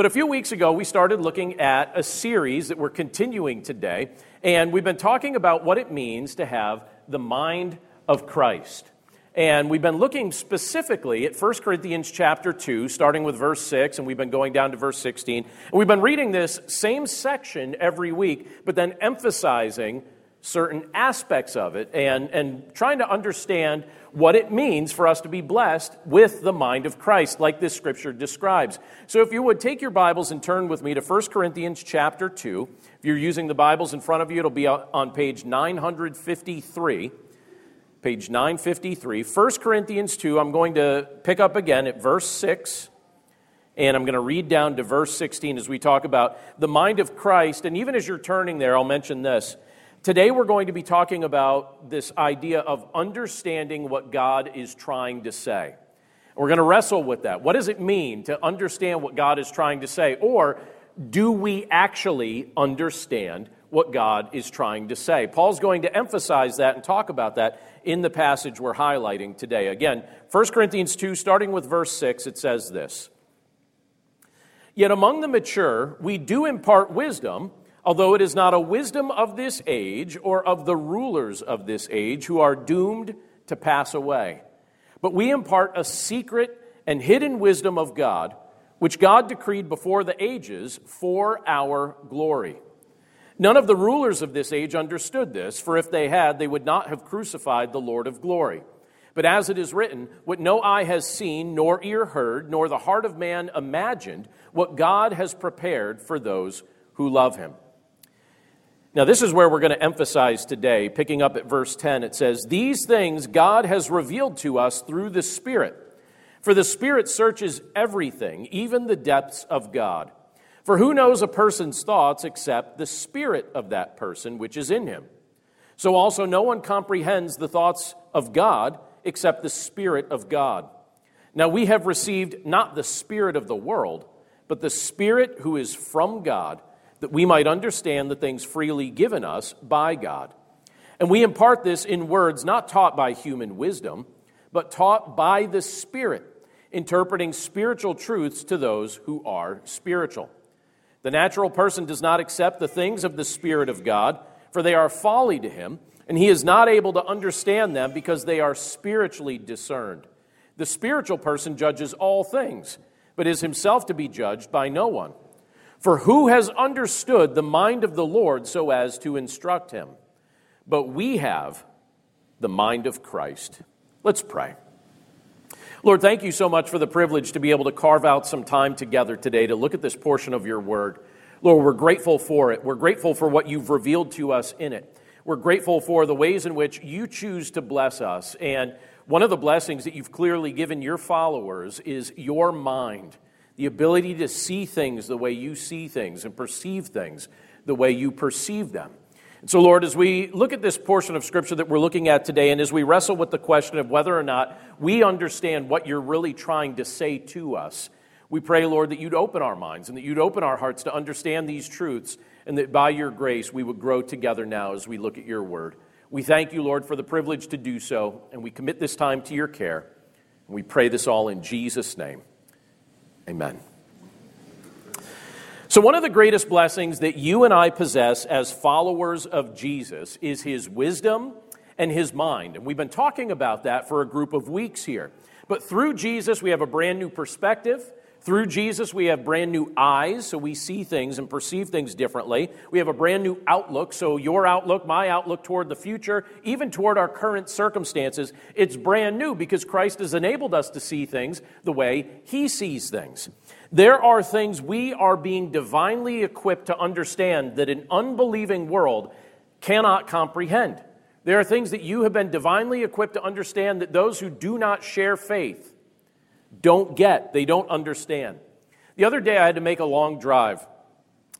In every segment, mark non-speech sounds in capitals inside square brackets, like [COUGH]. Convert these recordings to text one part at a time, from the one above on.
But a few weeks ago, we started looking at a series that we're continuing today, and we've been talking about what it means to have the mind of Christ. And we've been looking specifically at 1 Corinthians chapter 2, starting with verse 6, and we've been going down to verse 16. And we've been reading this same section every week, but then emphasizing certain aspects of it and, and trying to understand what it means for us to be blessed with the mind of Christ, like this scripture describes. So if you would take your Bibles and turn with me to 1 Corinthians chapter 2. If you're using the Bibles in front of you, it'll be on page 953. Page 953. 1 Corinthians 2, I'm going to pick up again at verse 6. And I'm going to read down to verse 16 as we talk about the mind of Christ. And even as you're turning there, I'll mention this. Today, we're going to be talking about this idea of understanding what God is trying to say. We're going to wrestle with that. What does it mean to understand what God is trying to say? Or do we actually understand what God is trying to say? Paul's going to emphasize that and talk about that in the passage we're highlighting today. Again, 1 Corinthians 2, starting with verse 6, it says this Yet among the mature, we do impart wisdom although it is not a wisdom of this age or of the rulers of this age who are doomed to pass away. But we impart a secret and hidden wisdom of God, which God decreed before the ages for our glory. None of the rulers of this age understood this, for if they had, they would not have crucified the Lord of glory. But as it is written, what no eye has seen, nor ear heard, nor the heart of man imagined, what God has prepared for those who love him. Now, this is where we're going to emphasize today. Picking up at verse 10, it says, These things God has revealed to us through the Spirit. For the Spirit searches everything, even the depths of God. For who knows a person's thoughts except the Spirit of that person which is in him? So also, no one comprehends the thoughts of God except the Spirit of God. Now, we have received not the Spirit of the world, but the Spirit who is from God that we might understand the things freely given us by God. And we impart this in words not taught by human wisdom, but taught by the Spirit, interpreting spiritual truths to those who are spiritual. The natural person does not accept the things of the Spirit of God, for they are folly to him, and he is not able to understand them because they are spiritually discerned. The spiritual person judges all things, but is himself to be judged by no one. For who has understood the mind of the Lord so as to instruct him? But we have the mind of Christ. Let's pray. Lord, thank you so much for the privilege to be able to carve out some time together today to look at this portion of your word. Lord, we're grateful for it. We're grateful for what you've revealed to us in it. We're grateful for the ways in which you choose to bless us. And one of the blessings that you've clearly given your followers is your mind the ability to see things the way you see things and perceive things the way you perceive them. And so, Lord, as we look at this portion of Scripture that we're looking at today, and as we wrestle with the question of whether or not we understand what you're really trying to say to us, we pray, Lord, that you'd open our minds and that you'd open our hearts to understand these truths, and that by your grace we would grow together now as we look at your word. We thank you, Lord, for the privilege to do so, and we commit this time to your care. And we pray this all in Jesus' name. Amen. So, one of the greatest blessings that you and I possess as followers of Jesus is his wisdom and his mind. And we've been talking about that for a group of weeks here. But through Jesus, we have a brand new perspective. Through Jesus, we have brand new eyes, so we see things and perceive things differently. We have a brand new outlook, so your outlook, my outlook toward the future, even toward our current circumstances, it's brand new because Christ has enabled us to see things the way He sees things. There are things we are being divinely equipped to understand that an unbelieving world cannot comprehend. There are things that you have been divinely equipped to understand that those who do not share faith don't get, they don't understand. The other day, I had to make a long drive.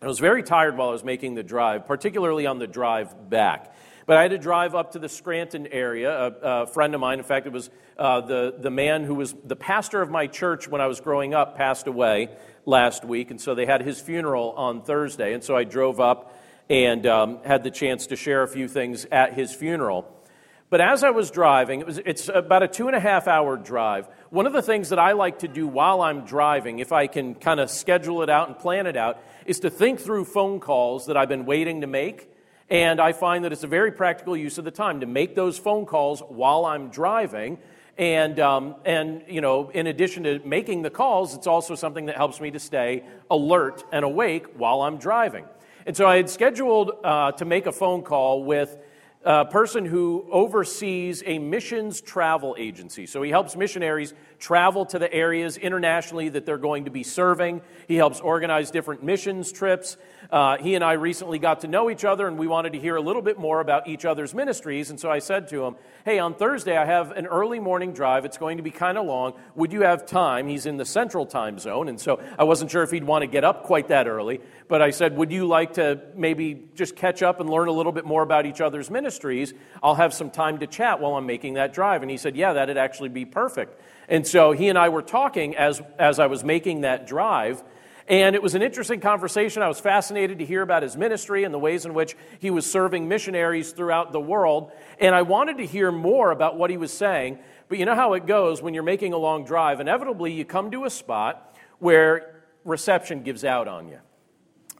I was very tired while I was making the drive, particularly on the drive back. But I had to drive up to the Scranton area. A, a friend of mine, in fact, it was uh, the, the man who was the pastor of my church when I was growing up, passed away last week. And so they had his funeral on Thursday. And so I drove up and um, had the chance to share a few things at his funeral. But as I was driving, it was, it's about a two and a half hour drive. One of the things that I like to do while I'm driving, if I can kind of schedule it out and plan it out, is to think through phone calls that I've been waiting to make. And I find that it's a very practical use of the time to make those phone calls while I'm driving. And, um, and, you know, in addition to making the calls, it's also something that helps me to stay alert and awake while I'm driving. And so I had scheduled uh, to make a phone call with a person who oversees a missions travel agency. So he helps missionaries travel to the areas internationally that they're going to be serving. He helps organize different missions trips. Uh, he and I recently got to know each other, and we wanted to hear a little bit more about each other's ministries. And so I said to him, Hey, on Thursday, I have an early morning drive. It's going to be kind of long. Would you have time? He's in the central time zone, and so I wasn't sure if he'd want to get up quite that early. But I said, Would you like to maybe just catch up and learn a little bit more about each other's ministries? I'll have some time to chat while I'm making that drive. And he said, Yeah, that'd actually be perfect. And so he and I were talking as, as I was making that drive. And it was an interesting conversation. I was fascinated to hear about his ministry and the ways in which he was serving missionaries throughout the world. And I wanted to hear more about what he was saying. But you know how it goes when you're making a long drive. Inevitably, you come to a spot where reception gives out on you.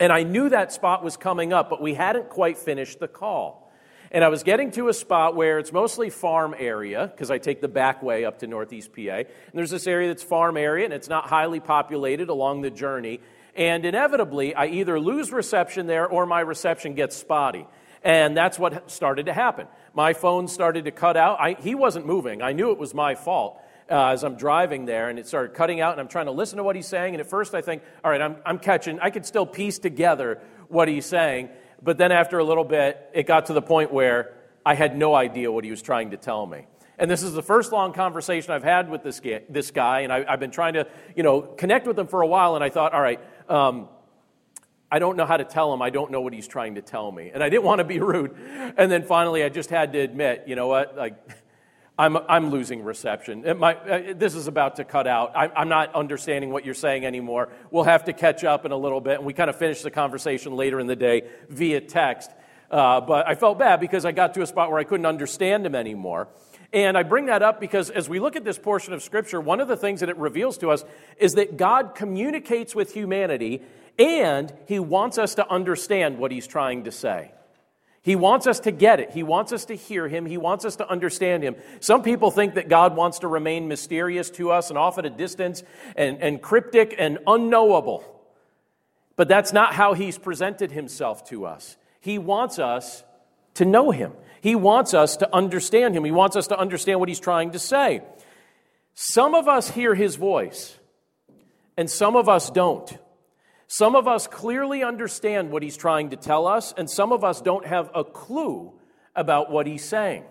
And I knew that spot was coming up, but we hadn't quite finished the call. And I was getting to a spot where it's mostly farm area, because I take the back way up to Northeast PA. And there's this area that's farm area, and it's not highly populated along the journey. And inevitably, I either lose reception there or my reception gets spotty. And that's what started to happen. My phone started to cut out. I, he wasn't moving. I knew it was my fault. Uh, as I'm driving there, and it started cutting out, and I'm trying to listen to what he's saying. And at first, I think, all right, I'm, I'm catching, I could still piece together what he's saying. But then after a little bit, it got to the point where I had no idea what he was trying to tell me. And this is the first long conversation I've had with this guy, this guy and I, have been trying to, you know, connect with him for a while. And I thought, all right, um, I don't know how to tell him. I don't know what he's trying to tell me. And I didn't want to be [LAUGHS] rude. And then finally, I just had to admit, you know what, like I'm, I'm losing reception. Uh, this is about to cut out. I, I'm not understanding what you're saying anymore. We'll have to catch up in a little bit. And we kind of finished the conversation later in the day via text. Uh, but I felt bad because I got to a spot where I couldn't understand him anymore. And I bring that up because as we look at this portion of Scripture, one of the things that it reveals to us is that God communicates with humanity and He wants us to understand what He's trying to say. He wants us to get it. He wants us to hear him. He wants us to understand him. Some people think that God wants to remain mysterious to us and off at a distance and, and cryptic and unknowable. But that's not how he's presented himself to us. He wants us to know him. He wants us to understand him. He wants us to understand what he's trying to say. Some of us hear his voice, and some of us don't. Some of us clearly understand what he's trying to tell us, and some of us don't have a clue about what he's saying.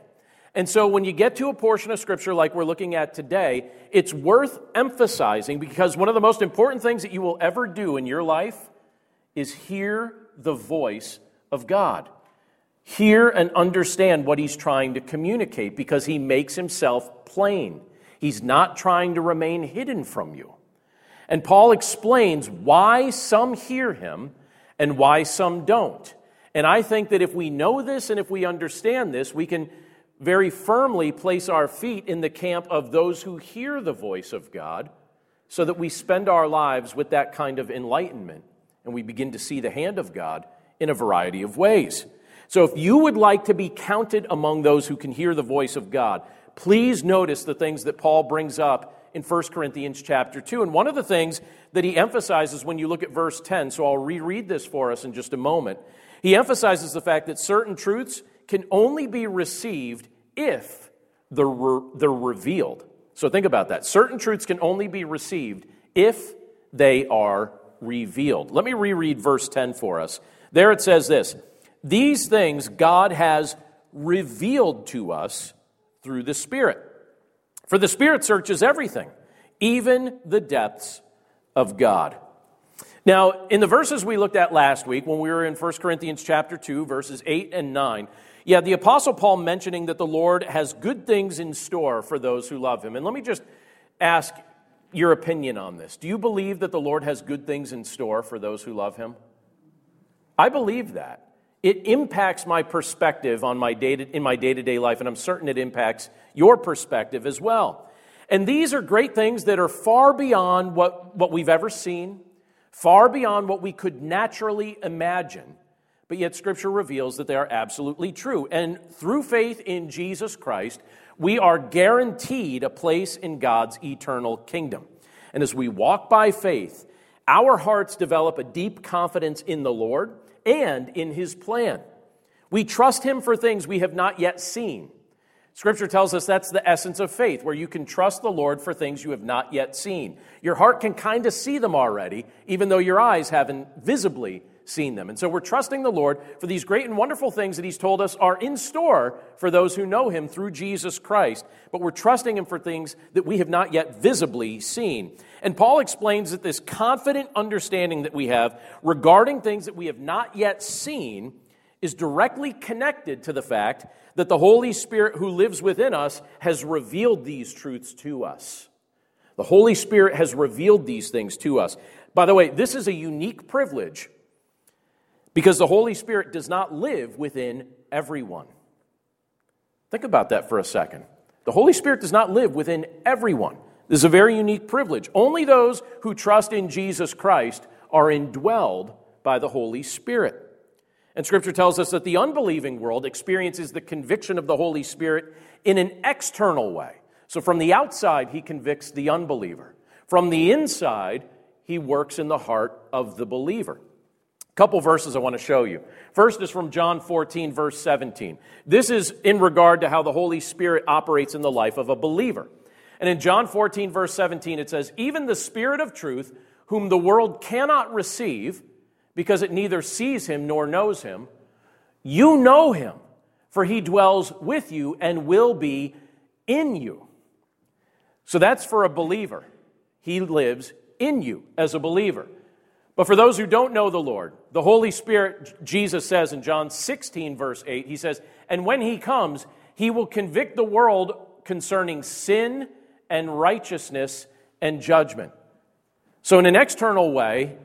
And so, when you get to a portion of scripture like we're looking at today, it's worth emphasizing because one of the most important things that you will ever do in your life is hear the voice of God. Hear and understand what he's trying to communicate because he makes himself plain. He's not trying to remain hidden from you. And Paul explains why some hear him and why some don't. And I think that if we know this and if we understand this, we can very firmly place our feet in the camp of those who hear the voice of God so that we spend our lives with that kind of enlightenment and we begin to see the hand of God in a variety of ways. So if you would like to be counted among those who can hear the voice of God, please notice the things that Paul brings up in 1 Corinthians chapter 2. And one of the things that he emphasizes when you look at verse 10, so I'll reread this for us in just a moment. He emphasizes the fact that certain truths can only be received if they're, re- they're revealed. So think about that. Certain truths can only be received if they are revealed. Let me reread verse 10 for us. There it says this These things God has revealed to us through the Spirit. For the Spirit searches everything, even the depths of God. Now, in the verses we looked at last week, when we were in 1 Corinthians chapter 2, verses 8 and 9, yeah, the Apostle Paul mentioning that the Lord has good things in store for those who love him. And let me just ask your opinion on this. Do you believe that the Lord has good things in store for those who love him? I believe that. It impacts my perspective on my day in my day to day life, and I'm certain it impacts your perspective as well. And these are great things that are far beyond what, what we've ever seen, far beyond what we could naturally imagine. But yet, Scripture reveals that they are absolutely true. And through faith in Jesus Christ, we are guaranteed a place in God's eternal kingdom. And as we walk by faith, our hearts develop a deep confidence in the Lord and in His plan. We trust Him for things we have not yet seen. Scripture tells us that's the essence of faith, where you can trust the Lord for things you have not yet seen. Your heart can kind of see them already, even though your eyes haven't visibly seen them. And so we're trusting the Lord for these great and wonderful things that He's told us are in store for those who know Him through Jesus Christ. But we're trusting Him for things that we have not yet visibly seen. And Paul explains that this confident understanding that we have regarding things that we have not yet seen is directly connected to the fact that the Holy Spirit who lives within us has revealed these truths to us. The Holy Spirit has revealed these things to us. By the way, this is a unique privilege because the Holy Spirit does not live within everyone. Think about that for a second. The Holy Spirit does not live within everyone. This is a very unique privilege. Only those who trust in Jesus Christ are indwelled by the Holy Spirit. And Scripture tells us that the unbelieving world experiences the conviction of the Holy Spirit in an external way. So from the outside, he convicts the unbeliever. From the inside, he works in the heart of the believer. A couple verses I want to show you. First is from John 14, verse 17. This is in regard to how the Holy Spirit operates in the life of a believer. And in John 14, verse 17, it says, Even the Spirit of truth, whom the world cannot receive, because it neither sees him nor knows him. You know him, for he dwells with you and will be in you. So that's for a believer. He lives in you as a believer. But for those who don't know the Lord, the Holy Spirit, Jesus says in John 16, verse 8, he says, And when he comes, he will convict the world concerning sin and righteousness and judgment. So, in an external way,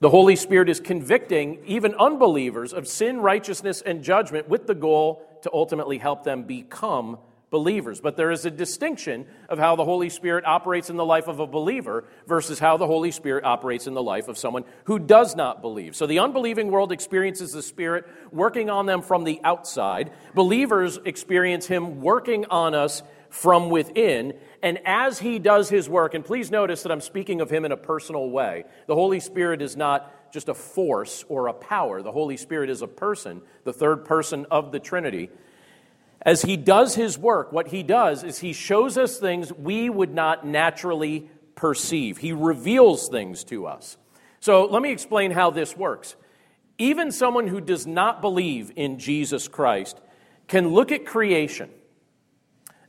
the Holy Spirit is convicting even unbelievers of sin, righteousness, and judgment with the goal to ultimately help them become believers. But there is a distinction of how the Holy Spirit operates in the life of a believer versus how the Holy Spirit operates in the life of someone who does not believe. So the unbelieving world experiences the Spirit working on them from the outside, believers experience Him working on us from within. And as he does his work, and please notice that I'm speaking of him in a personal way, the Holy Spirit is not just a force or a power, the Holy Spirit is a person, the third person of the Trinity. As he does his work, what he does is he shows us things we would not naturally perceive. He reveals things to us. So let me explain how this works. Even someone who does not believe in Jesus Christ can look at creation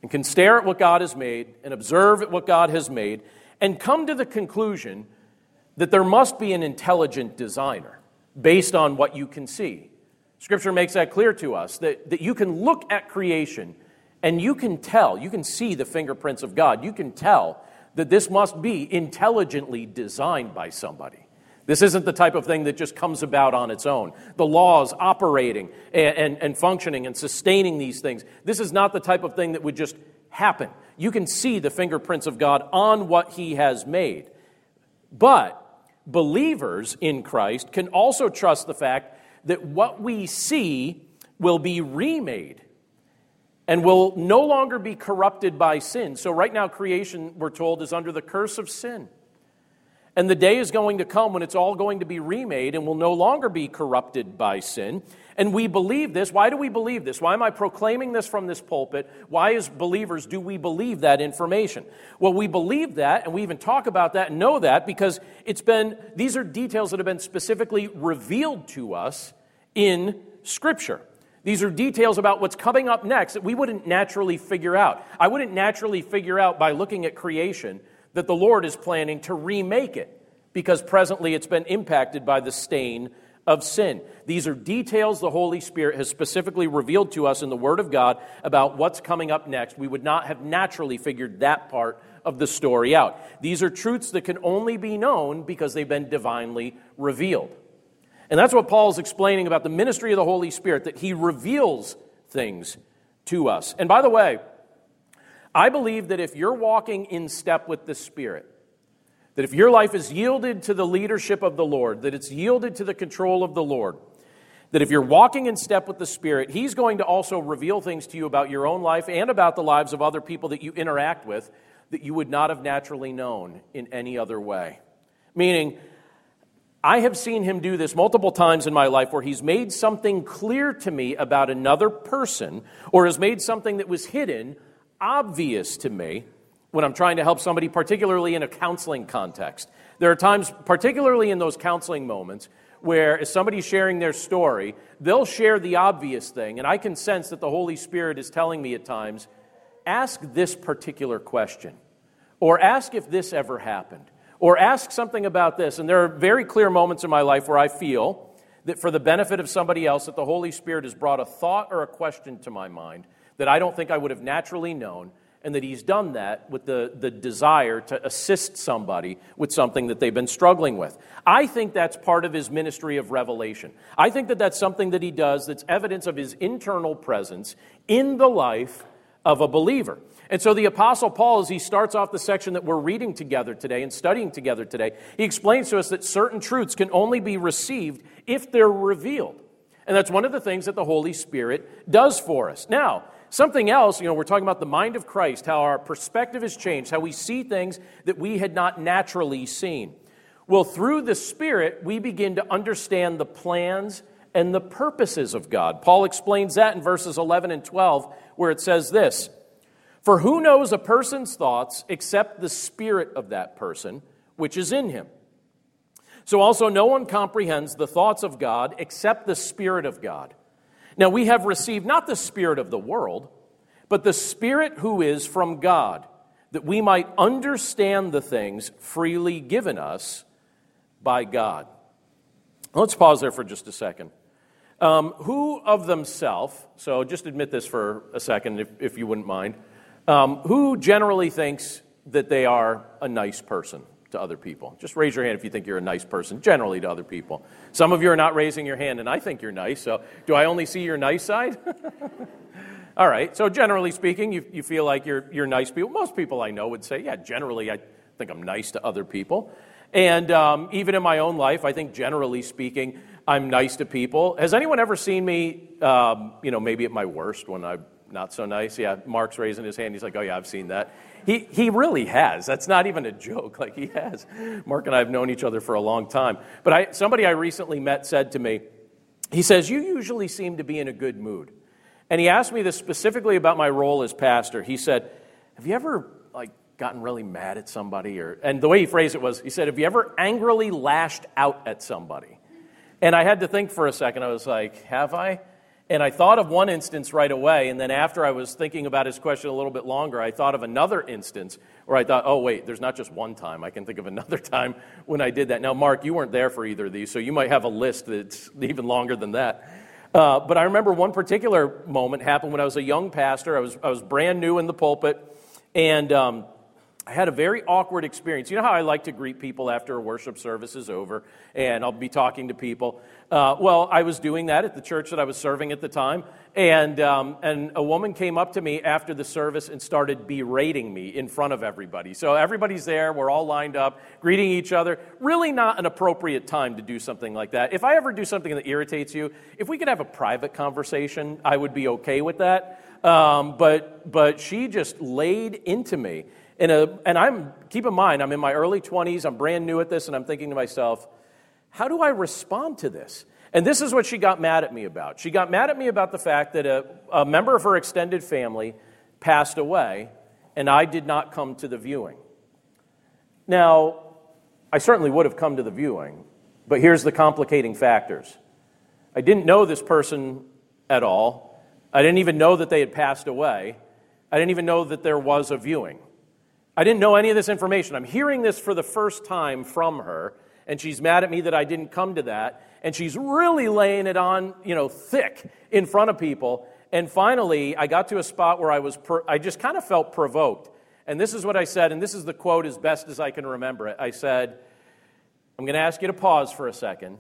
and can stare at what God has made and observe at what God has made and come to the conclusion that there must be an intelligent designer based on what you can see. Scripture makes that clear to us that, that you can look at creation and you can tell, you can see the fingerprints of God. You can tell that this must be intelligently designed by somebody. This isn't the type of thing that just comes about on its own. The laws operating and, and, and, functioning and sustaining these things, this is not the type of thing that would just happen. You can see the fingerprints of God on what He has made. But believers in Christ can also trust the fact that what we see will be remade and will no longer be corrupted by sin. So, right now, creation, we're told, is under the curse of sin. And the day is going to come when it's all going to be remade and will no longer be corrupted by sin. And we believe this. Why do we believe this? Why am I proclaiming this from this pulpit? Why, as believers, do we believe that information? Well, we believe that, and we even talk about that and know that because it's been, these are details that have been specifically revealed to us in Scripture. These are details about what's coming up next that we wouldn't naturally figure out. I wouldn't naturally figure out by looking at creation that the Lord is planning to remake it because presently it's been impacted by the stain of sin. These are details the Holy Spirit has specifically revealed to us in the Word of God about what's coming up next. We would not have naturally figured that part of the story out. These are truths that can only be known because they've been divinely revealed. And that's what Paul's explaining about the ministry of the Holy Spirit, that he reveals things to us. And by the way, I believe that if you're walking in step with the Spirit, that if your life is yielded to the leadership of the Lord, that it's yielded to the control of the Lord, that if you're walking in step with the Spirit, He's going to also reveal things to you about your own life and about the lives of other people that you interact with that you would not have naturally known in any other way. Meaning, I have seen him do this multiple times in my life where he's made something clear to me about another person or has made something that was hidden obvious to me when I'm trying to help somebody, particularly in a counseling context. There are times, particularly in those counseling moments, where as somebody's sharing their story, they'll share the obvious thing, and I can sense that the Holy Spirit is telling me at times, ask this particular question, or ask if this ever happened, or ask something about this. And there are very clear moments in my life where I feel that for the benefit of somebody else, that the Holy Spirit has brought a thought or a question to my mind that I don't think I would have naturally known, and that he's done that with the, the desire to assist somebody with something that they've been struggling with. I think that's part of his ministry of revelation. I think that that's something that he does that's evidence of his internal presence in the life of a believer. And so the Apostle Paul, as he starts off the section that we're reading together today and studying together today, he explains to us that certain truths can only be received if they're revealed. And that's one of the things that the Holy Spirit does for us. Now, Something else, you know, we're talking about the mind of Christ, how our perspective has changed, how we see things that we had not naturally seen. Well, through the Spirit, we begin to understand the plans and the purposes of God. Paul explains that in verses 11 and 12, where it says this For who knows a person's thoughts except the Spirit of that person, which is in him? So also, no one comprehends the thoughts of God except the Spirit of God. Now we have received not the Spirit of the world, but the Spirit who is from God, that we might understand the things freely given us by God. Let's pause there for just a second. Um, who of themselves, so just admit this for a second if, if you wouldn't mind, um, who generally thinks that they are a nice person? To other people. Just raise your hand if you think you're a nice person, generally to other people. Some of you are not raising your hand, and I think you're nice, so do I only see your nice side? [LAUGHS] All right, so generally speaking, you, you feel like you're, you're nice people. Most people I know would say, yeah, generally I think I'm nice to other people. And um, even in my own life, I think generally speaking, I'm nice to people. Has anyone ever seen me, um, you know, maybe at my worst when I'm not so nice? Yeah, Mark's raising his hand. He's like, oh, yeah, I've seen that. He, he really has. That's not even a joke. [LAUGHS] Like he has. Mark and I have known each other for a long time. But I, somebody I recently met said to me, he says, You usually seem to be in a good mood. And he asked me this specifically about my role as pastor. He said, Have you ever like gotten really mad at somebody? Or and the way he phrased it was, he said, Have you ever angrily lashed out at somebody? And I had to think for a second. I was like, Have I? And I thought of one instance right away, and then after I was thinking about his question a little bit longer, I thought of another instance where I thought, oh, wait, there's not just one time. I can think of another [LAUGHS] time when I did that. Now, Mark, you weren't there for either of these, so you might have a list that's [LAUGHS] even longer than that. Uh, but I remember one particular moment happened when I was a young pastor. I was, I was brand new in the pulpit, and um, I had a very awkward experience. You know how I like to greet people after a worship service is over, and I'll be talking to people. Uh, well, I was doing that at the church that I was serving at the time, and um, and a woman came up to me after the service and started berating me in front of everybody. So everybody's there, we're all lined up, greeting each other. Really, not an appropriate time to do something like that. If I ever do something that irritates you, if we could have a private conversation, I would be okay with that. Um, but but she just laid into me a, and I'm, keep in mind, I'm in my early 20s, I'm brand new at this, and I'm thinking to myself, how do I respond to this? And this is what she got mad at me about. She got mad at me about the fact that a, a member of her extended family passed away, and I did not come to the viewing. Now, I certainly would have come to the viewing, but here's the complicating factors. I didn't know this person at all. I didn't even know that they had passed away. I didn't even know that there was a viewing. I didn't know any of this information. I'm hearing this for the first time from her, and she's mad at me that I didn't come to that. And she's really laying it on, you know, thick in front of people. And finally, I got to a spot where I was, per- I just kind of felt provoked. And this is what I said, and this is the quote as best as I can remember it. I said, I'm going to ask you to pause for a second.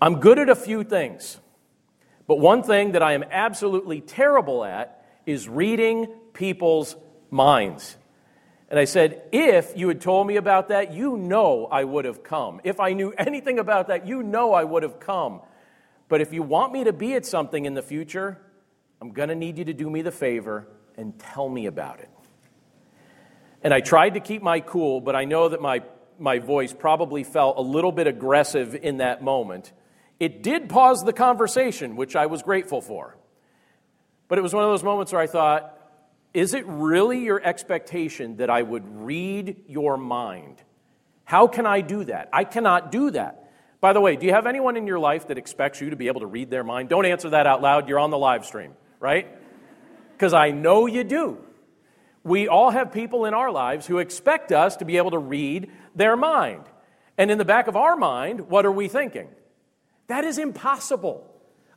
I'm good at a few things, but one thing that I am absolutely terrible at is reading people's minds. And I said, If you had told me about that, you know I would have come. If I knew [LAUGHS] anything about that, you know I would have come. But if you want me to be at something in the future, I'm going to need you to do me the favor and tell me about it. And I tried to keep my cool, but I know that my, my voice probably felt a little bit aggressive in that moment. It did pause the conversation, which I was grateful for. But it was one of those moments where I thought, is it really your expectation that I would read your mind? How can I do that? I cannot do that. By the way, do you have anyone in your life that expects you to be able to read their mind? Don't answer that out loud. You're on the live stream, right? Because I know you do. We all have people in our lives who expect us to be able to read their mind. And in the back of our mind, what are we thinking? That is impossible.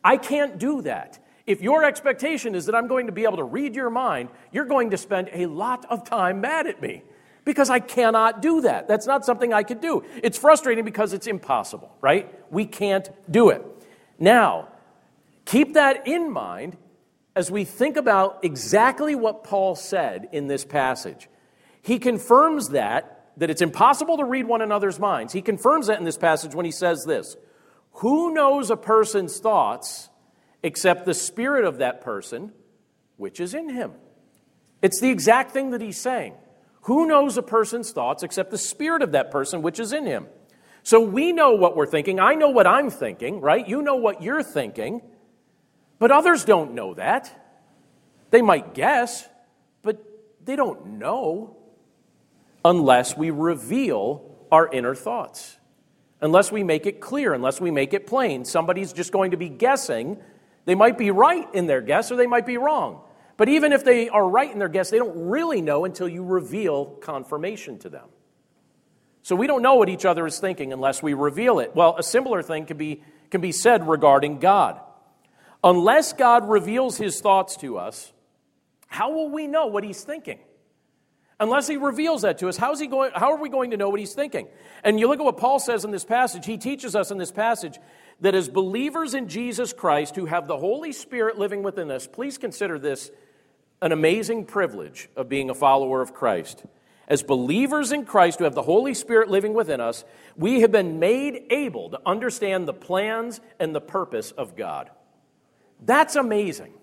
I can't do that. If your expectation is that I'm going to be able to read your mind, you're going to spend a lot of time mad at me because I cannot do that. That's not something I could do. It's frustrating because it's impossible, right? We can't do it. Now, keep that in mind as we think about exactly what Paul said in this passage. He confirms that that it's impossible to read one another's minds. He confirms that in this passage when he says this. Who knows a person's thoughts except the spirit of that person which is in him. It's the exact thing that he's saying. Who knows a person's thoughts except the spirit of that person which is in him? So we know what we're thinking. I know what I'm thinking, right? You know what you're thinking. But others don't know that. They might guess, but they don't know unless we reveal our inner thoughts. Unless we make it clear, unless we make it plain. Somebody's just going to be guessing they might be right in their guess or they might be wrong. But even if they are right in their guess, they don't really know until you reveal confirmation to them. So we don't know what each other is thinking unless we reveal it. Well, a similar thing can be, can be said regarding God. Unless God reveals his thoughts to us, how will we know what he's thinking? Unless he reveals that to us, how, is he going, how are we going to know what he's thinking? And you look at what Paul says in this passage. He teaches us in this passage that as believers in Jesus Christ who have the Holy Spirit living within us, please consider this an amazing privilege of being a follower of Christ. As believers in Christ who have the Holy Spirit living within us, we have been made able to understand the plans and the purpose of God. That's amazing.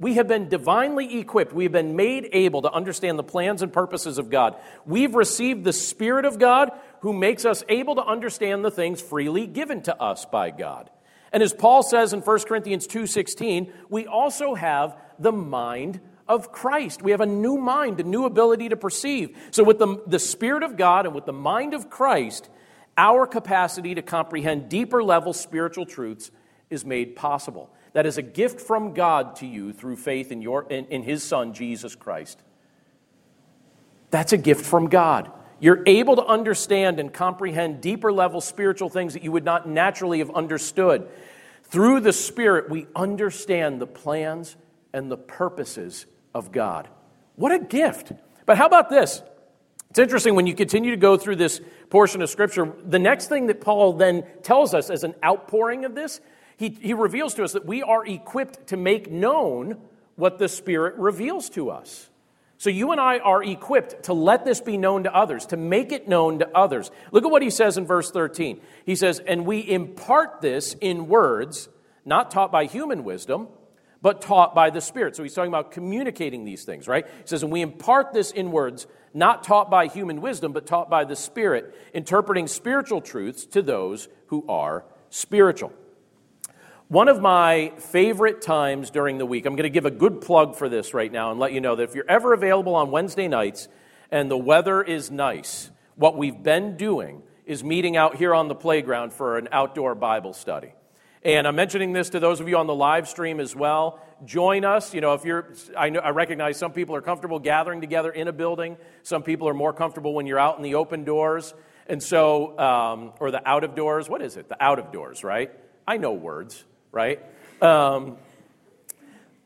We have been divinely equipped. We have been made able to understand the plans and purposes of God. We've received the Spirit of God who makes us able to understand the things freely given to us by God. And as Paul says in 1 Corinthians 2:16, we also have the mind of Christ. We have a new mind, a new ability to perceive. So with the, the Spirit of God and with the mind of Christ, our capacity to comprehend deeper level spiritual truths is made possible. That is a gift from God to you through faith in, your, in, in His Son, Jesus Christ. That's a gift from God. You're able to understand and comprehend deeper level spiritual things that you would not naturally have understood. Through the Spirit, we understand the plans and the purposes of God. What a gift. But how about this? It's interesting when you continue to go through this portion of Scripture, the next thing that Paul then tells us as an outpouring of this he, he reveals to us that we are equipped to make known what the Spirit reveals to us. So you and I are equipped to let this be known to others, to make it known to others. Look at what he says in verse 13. He says, And we impart this in words, not taught by human wisdom, but taught by the Spirit. So he's talking about communicating these things, right? He says, And we impart this in words, not taught by human wisdom, but taught by the Spirit, interpreting spiritual truths to those who are spiritual. One of my favorite times during the week, I'm going to give a good plug for this right now and let you know that if you're ever available on Wednesday nights and the weather is nice, what we've been doing is meeting out here on the playground for an outdoor Bible study. And I'm mentioning this to those of you on the live stream as well. Join us. You know, if you're, I, know, I recognize some people are comfortable gathering together in a building. Some people are more comfortable when you're out in the open doors. And so, um, or the out of doors. What is it? The out of doors, right? I know words right? Um,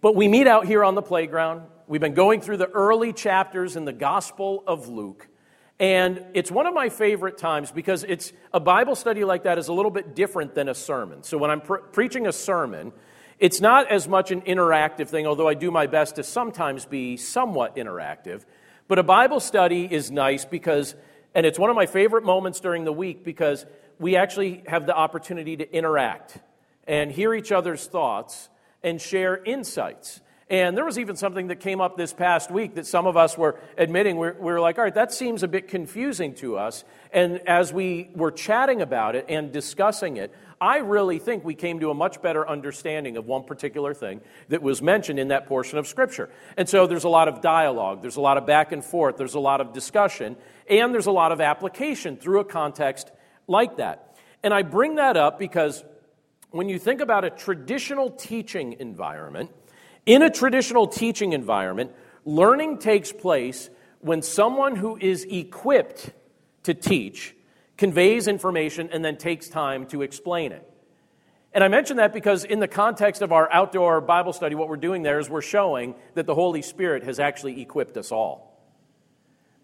but we meet out here on the playground. We've been going through the early chapters in the Gospel of Luke. And it's one of my favorite times because it's a Bible study like that is a little bit different than a sermon. So when I'm pre- preaching a sermon, it's not as much an interactive thing, although I do my best to sometimes be somewhat interactive. But a Bible study is nice because, and it's one of my favorite moments during the week because we actually have the opportunity to interact and hear each other's thoughts and share insights. And there was even something that came up this past week that some of us were admitting. We were, like, all right, that seems a bit confusing to us. And as we were chatting about it and discussing it, I really think we came to a much better understanding of one particular thing that was mentioned in that portion of Scripture. And so there's a lot of dialogue, there's a lot of back and forth, there's a lot of discussion, and there's a lot of application through a context like that. And I bring that up because when you think about a traditional teaching environment, in a traditional teaching environment, learning takes place when someone who is equipped to teach conveys information and then takes time to explain it. And I mention that because, in the context of our outdoor Bible study, what we're doing there is we're showing that the Holy Spirit has actually equipped us all.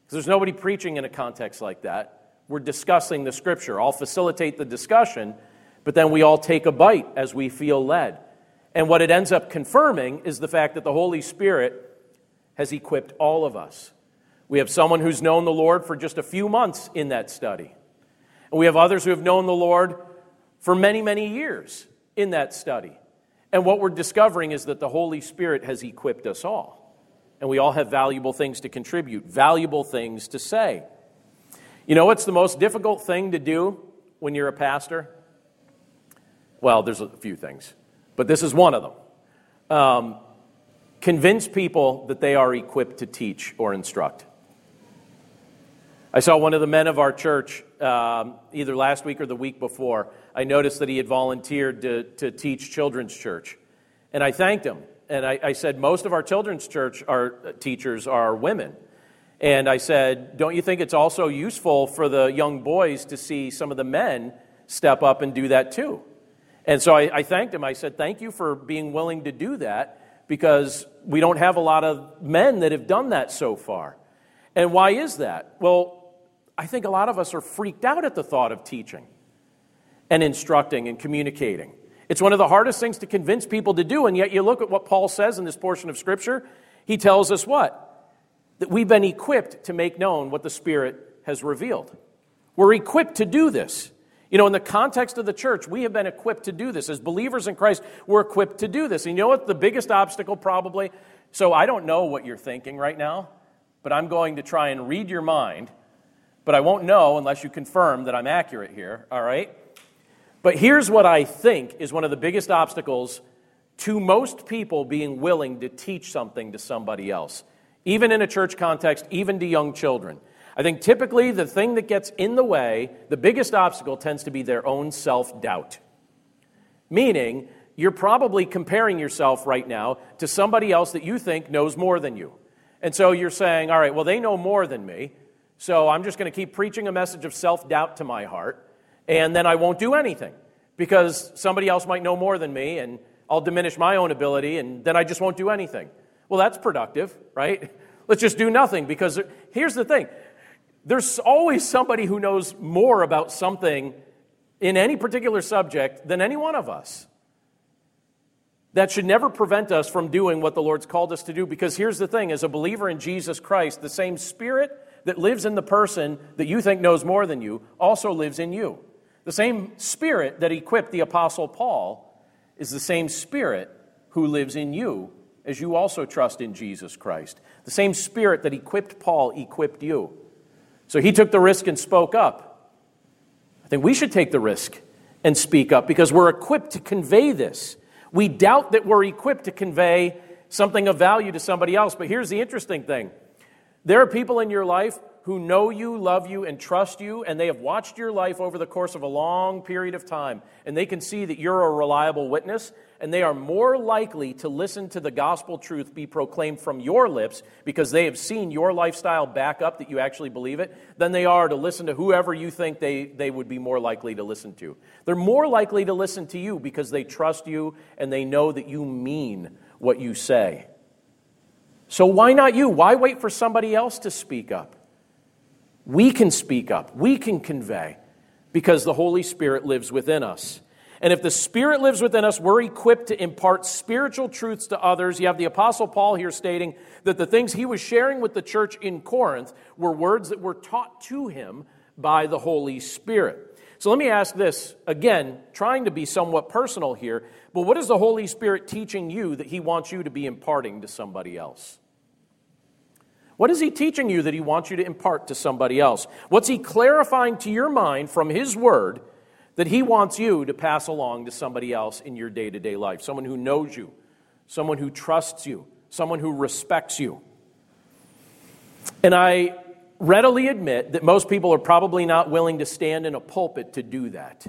Because there's nobody preaching in a context like that. We're discussing the Scripture. I'll facilitate the discussion, but then we all take a bite as we feel led. And what it ends up confirming is the fact that the Holy Spirit has equipped all of us. We have someone who's known the Lord for just a few months in that study. And we have others who have known the Lord for many, many years in that study. And what we're discovering is that the Holy Spirit has equipped us all. And we all have valuable things to contribute, valuable things to say. You know what's the most difficult thing to do when you're a pastor? Well, there's a few things but this is one of them. Um, convince people that they are equipped to teach or instruct. I saw one of the men of our church um, either last week or the week before. I noticed that he had volunteered to, to teach children's church. And I thanked him. And I, I said, Most of our children's church our uh, teachers are women. And I said, Don't you think it's also useful for the young boys to see some of the men step up and do that too? And so I, I, thanked him. I said, Thank you for being willing to do that because we don't have a lot of men that have done that so far. And why is that? Well, I think a lot of us are freaked out at the thought of teaching and instructing and communicating. It's one of the hardest things to convince people to do, and yet you look at what Paul says in this portion of Scripture. He tells us what? That we've been equipped to make known what the Spirit has revealed. We're equipped to do this. You know, in the context of the church, we have been equipped to do this. As believers in Christ, we're equipped to do this. And you know what the biggest obstacle probably? So I don't know what you're thinking right now, but I'm going to try and read your mind. But I won't know unless you confirm that I'm accurate here, all right? But here's what I think is one of the biggest obstacles to most people being willing to teach something to somebody else, even in a church context, even to young children. I think typically the thing that gets in the way, the biggest obstacle, tends to be their own self doubt. Meaning, you're probably comparing yourself right now to somebody else that you think knows more than you. And so you're saying, all right, well, they know more than me, so I'm just going to keep preaching a message of self doubt to my heart, and then I won't do anything because somebody else might know more than me, and I'll diminish my own ability, and then I just won't do anything. Well, that's productive, right? [LAUGHS] Let's just do nothing because here's the thing there's always somebody who knows more about something in any particular subject than any one of us. That should never prevent us from doing what the Lord's called us to do because here's the thing as a believer in Jesus Christ, the same spirit that lives in the person that you think knows more than you also lives in you. The same spirit that equipped the Apostle Paul is the same spirit who lives in you as you also trust in Jesus Christ. The same spirit that equipped Paul equipped you. So he took the risk and spoke up. I think we should take the risk and speak up because we're equipped to convey this. We doubt that we're equipped to convey something of value to somebody else. But here's the interesting thing there are people in your life who know you, love you, and trust you, and they have watched your life over the course of a long period of time, and they can see that you're a reliable witness, and they are more likely to listen to the gospel truth be proclaimed from your lips because they have seen your lifestyle back up that you actually believe it than they are to listen to whoever you think they, they would be more likely to listen to. They're more likely to listen to you because they trust you and they know that you mean what you say. So why not you? Why wait for somebody else to speak up? We can speak up, we can convey because the Holy Spirit lives within us. And if the Spirit lives within us, we're equipped to impart spiritual truths to others. You have the Apostle Paul here stating that the things he was sharing with the church in Corinth were words that were taught to him by the Holy Spirit. So let me ask this again, trying to be somewhat personal here, but what is the Holy Spirit teaching you that he wants you to be imparting to somebody else? What is he teaching you that he wants you to impart to somebody else? What's he clarifying to your mind from his word that he wants you to pass along to somebody else in your day to day life. Someone who knows you, someone who trusts you, someone who respects you. And I readily admit that most people are probably not willing to stand in a pulpit to do that.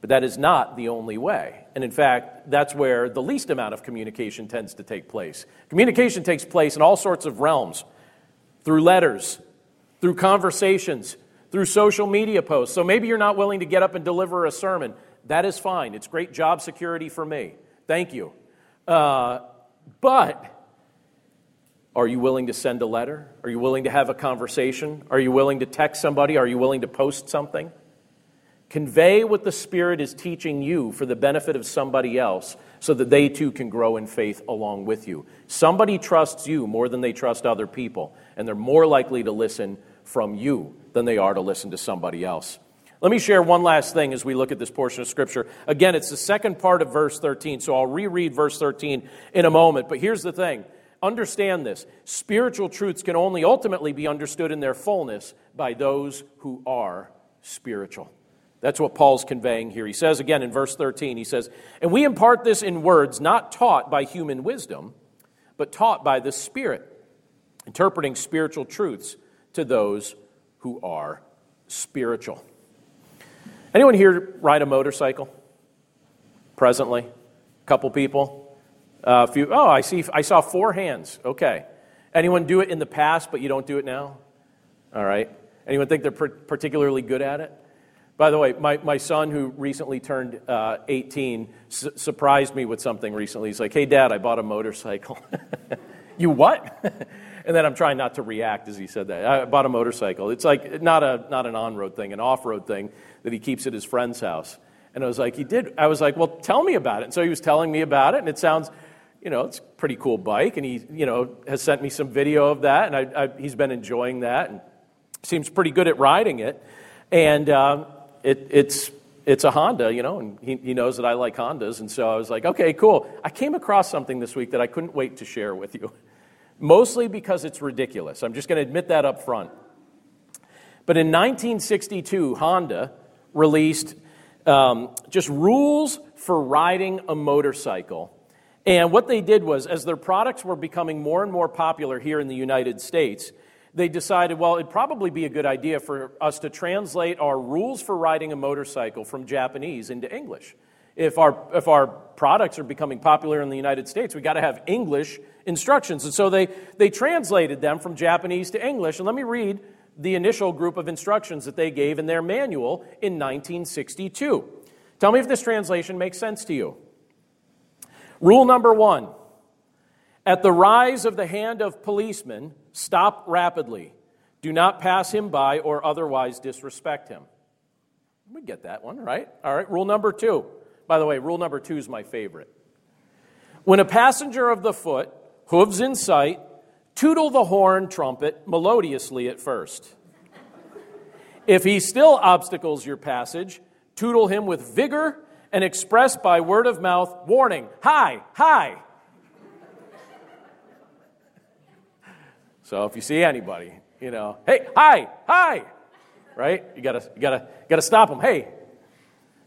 But that is not the only way. And in fact, that's where the least amount of communication tends to take place. Communication takes place in all sorts of realms through letters, through conversations, through social media posts. So maybe you're not willing to get up and deliver a sermon. That is fine. It's great job security for me. Thank you. Uh, but are you willing to send a letter? Are you willing to have a conversation? Are you willing to text somebody? Are you willing to post something? Convey what the Spirit is teaching you for the benefit of somebody else so that they too can grow in faith along with you. Somebody trusts you more than they trust other people, and they're more likely to listen from you than they are to listen to somebody else. Let me share one last thing as we look at this portion of Scripture. Again, it's the second part of verse 13, so I'll reread verse 13 in a moment. But here's the thing understand this spiritual truths can only ultimately be understood in their fullness by those who are spiritual. That's what Paul's conveying here. He says again in verse 13, he says, And we impart this in words not taught by human wisdom, but taught by the Spirit, interpreting spiritual truths to those who are spiritual. Anyone here ride a motorcycle presently? A couple people? A few, oh, I see. I saw four hands. Okay. Anyone do it in the past, but you don't do it now? All right. Anyone think they're particularly good at it? By the way, my, my son, who recently turned uh, 18, su- surprised me with something recently. He's like, hey, Dad, I bought a motorcycle. [LAUGHS] you what? [LAUGHS] And then I'm trying not to react as he said that. I bought a motorcycle. It's like not, a, not an on road thing, an off road thing that he keeps at his friend's house. And I was like, he did. I was like, well, tell me about it. And so he was telling me about it, and it sounds, you know, it's a pretty cool bike. And he, you know, has sent me some video of that, and I, I, he's been enjoying that and seems pretty good at riding it. And uh, it, it's, it's a Honda, you know, and he, he knows that I like Hondas. And so I was like, okay, cool. I came across something this week that I couldn't wait to share with you. [LAUGHS] mostly because it's ridiculous. I'm just going to admit that up front. But in 1962, Honda released um, just rules for riding a motorcycle. And what they did was, as their products were becoming more and more popular here in the United States, they decided, well, it'd probably be a good idea for us to translate our rules for riding a motorcycle from Japanese into English. If our, if our products are becoming popular in the United States, we got to have English instructions. And so they, they translated them from Japanese to English. And let me read the initial group of instructions that they gave in their manual in 1962. Tell me if this translation makes sense to you. Rule number one At the rise of the hand of policeman, stop rapidly. Do not pass him by or otherwise disrespect him. We get that one, right? All right, rule number two. By the way, rule number two is my favorite. When a passenger of the foot hooves in sight, tootle the horn trumpet melodiously at first. If he still obstacles your passage, tootle him with vigor and express by word of mouth warning, hi, hi. So if you see anybody, you know, hey, hi, hi, right? You gotta, you gotta, gotta stop them. Hey,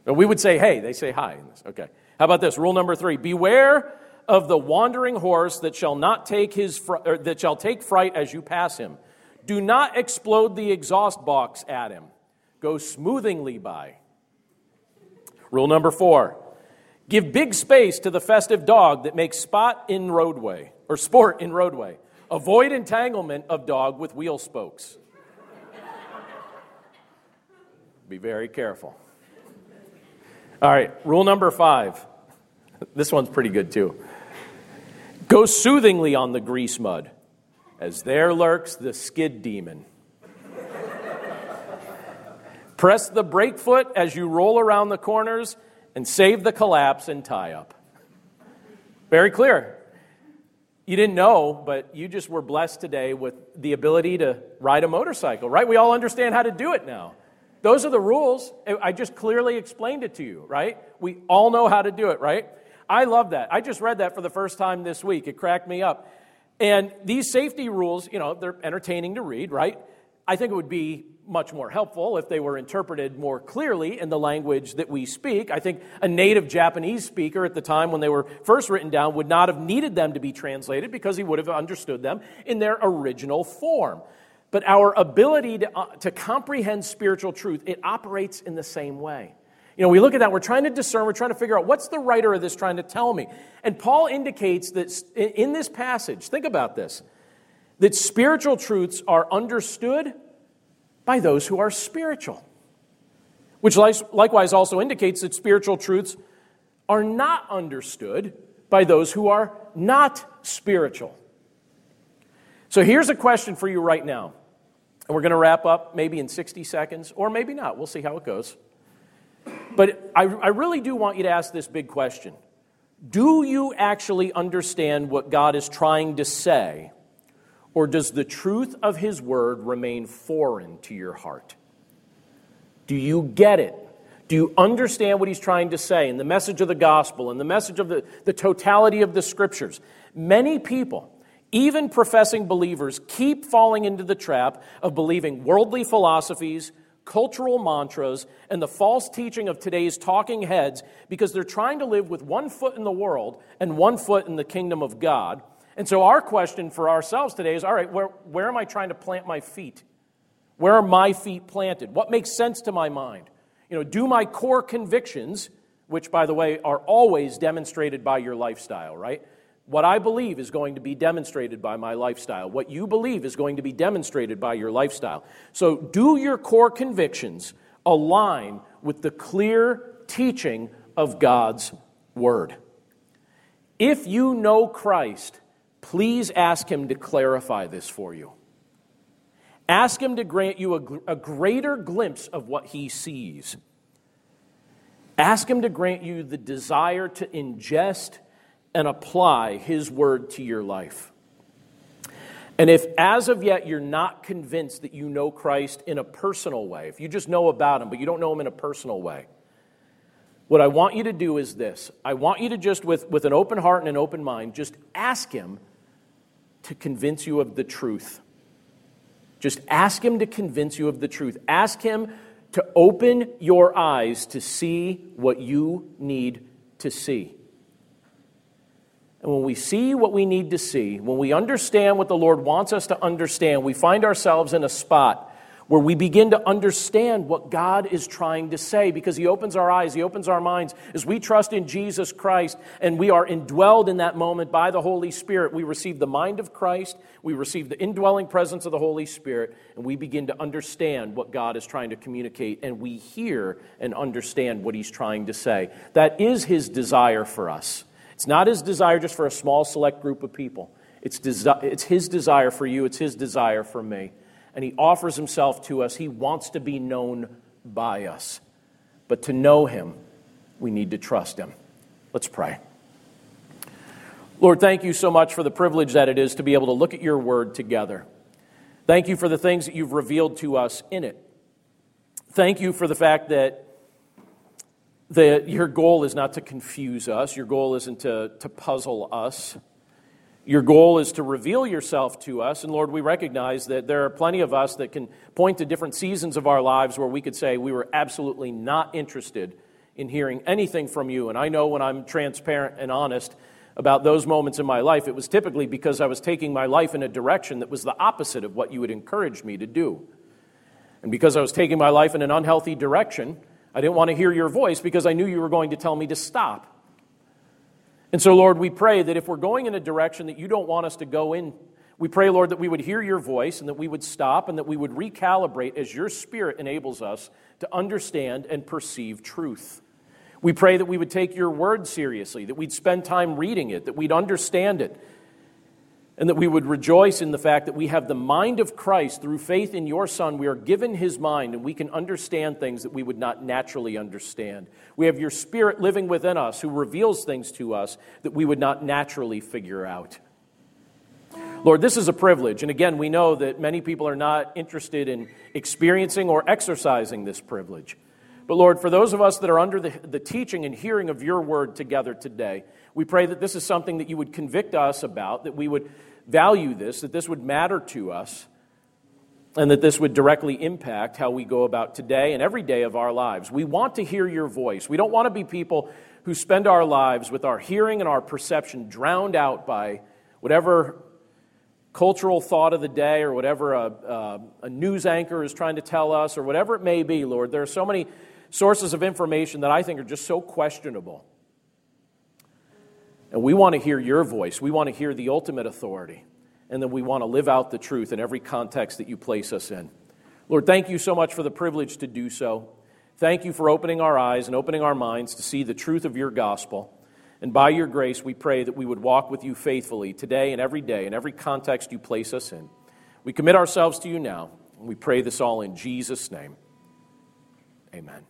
but we would say, hey, they say hi. Okay. How about this? Rule number three: Beware of the wandering horse that shall not take his fr- that shall take fright as you pass him. Do not explode the exhaust box at him. Go smoothingly by. Rule number 4. Give big space to the festive dog that makes spot in roadway or sport in roadway. Avoid entanglement of dog with wheel spokes. Be very careful. All right, rule number 5. This one's pretty good too. Go soothingly on the grease mud, as there lurks the skid demon. Press the brake foot as you roll around the corners and save the collapse and tie up. Very clear. You didn't know, but you just were blessed today with the ability to ride a motorcycle, right? We all understand how to do it now. Those are the rules. I just clearly explained it to you, right? We all know how to do it, right? I love that. I just read that for the first time this week. It cracked me up. And these safety rules, you know, they're entertaining to read, right? I think it would be much more helpful if they were interpreted more clearly in the language that we speak. I think a native Japanese speaker at the time when they were first written down would not have needed them to be translated because he would have understood them in their original form. But our ability to, uh, to comprehend spiritual truth, it operates in the same way. You know, we look at that, we're trying to discern, we're trying to figure out what's the writer of this trying to tell me. And Paul indicates that in this passage, think about this, that spiritual truths are understood by those who are spiritual, which likewise also indicates that spiritual truths are not understood by those who are not spiritual. So here's a question for you right now. And we're going to wrap up maybe in 60 seconds, or maybe not. We'll see how it goes. But I, I really do want you to ask this big question Do you actually understand what God is trying to say? Or does the truth of His word remain foreign to your heart? Do you get it? Do you understand what he's trying to say and the message of the gospel and the message of the, the totality of the scriptures? Many people even professing believers keep falling into the trap of believing worldly philosophies, cultural mantras, and the false teaching of today's talking heads because they're trying to live with one foot in the world and one foot in the kingdom of God. And so, our question for ourselves today is all right, where, where am I trying to plant my feet? Where are my feet planted? What makes sense to my mind? You know, do my core convictions, which, by the way, are always demonstrated by your lifestyle, right? What I believe is going to be demonstrated by my lifestyle. What you believe is going to be demonstrated by your lifestyle. So, do your core convictions align with the clear teaching of God's Word? If you know Christ, please ask Him to clarify this for you. Ask Him to grant you a, a greater glimpse of what He sees. Ask Him to grant you the desire to ingest and apply His word to your life. And if as of yet you're not convinced that you know Christ in a personal way, if you just know about Him, but you don't know Him in a personal way, what I want you to do is this I want you to just, with, with an open heart and an open mind, just ask Him to convince you of the truth. Just ask Him to convince you of the truth. Ask Him to open your eyes to see what you need to see. And when we see what we need to see, when we understand what the Lord wants us to understand, we find ourselves in a spot where we begin to understand what God is trying to say because He opens our eyes, He opens our minds. As we trust in Jesus Christ and we are indwelled in that moment by the Holy Spirit, we receive the mind of Christ, we receive the indwelling presence of the Holy Spirit, and we begin to understand what God is trying to communicate, and we hear and understand what He's trying to say. That is His desire for us. It's not his desire just for a small select group of people. It's, desi- it's his desire for you, it's his desire for me. And he offers himself to us. He wants to be known by us. But to know him, we need to trust him. Let's pray. Lord, thank you so much for the privilege that it is to be able to look at your word together. Thank you for the things that you've revealed to us in it. Thank you for the fact that that your goal is not to confuse us, your goal isn't to, to puzzle us. Your goal is to reveal yourself to us. And Lord, we recognize that there are plenty of us that can point to different seasons of our lives where we could say we were absolutely not interested in hearing anything from you. And I know when I'm transparent and honest about those moments in my life, it was typically because I was taking my life in a direction that was the opposite of what you would encourage me to do. And because I was taking my life in an unhealthy direction, I didn't want to hear your voice because I knew you were going to tell me to stop. And so, Lord, we pray that if we're going in a direction that you don't want us to go in, we pray, Lord, that we would hear your voice and that we would stop and that we would recalibrate as your Spirit enables us to understand and perceive truth. We pray that we would take your word seriously, that we'd spend time reading it, that we'd understand it, and that we would rejoice in the fact that we have the mind of Christ through faith in your Son. We are given his mind, and we can understand things that we would not naturally understand. We have your Spirit living within us who reveals things to us that we would not naturally figure out. Lord, this is a privilege. And again, we know that many people are not interested in experiencing or exercising this privilege. But Lord, for those of us that are under the, the teaching and hearing of your word together today, we pray that this is something that you would convict us about, that we would value this, that this would matter to us, and that this would directly impact how we go about today and every day of our lives. We want to hear your voice. We don't want to be people who spend our lives with our hearing and our perception drowned out by whatever cultural thought of the day or whatever a, a, a, news anchor is trying to tell us or whatever it may be, Lord. There are so many sources of information that I think are just so questionable. And we want to hear your voice. We want to hear the ultimate authority. And then we want to live out the truth in every context that you place us in. Lord, thank you so much for the privilege to do so. Thank you for opening our eyes and opening our minds to see the truth of your gospel. And by your grace, we pray that we would walk with you faithfully today and every day in every context you place us in. We commit ourselves to you now, and we pray this all in Jesus' name. Amen.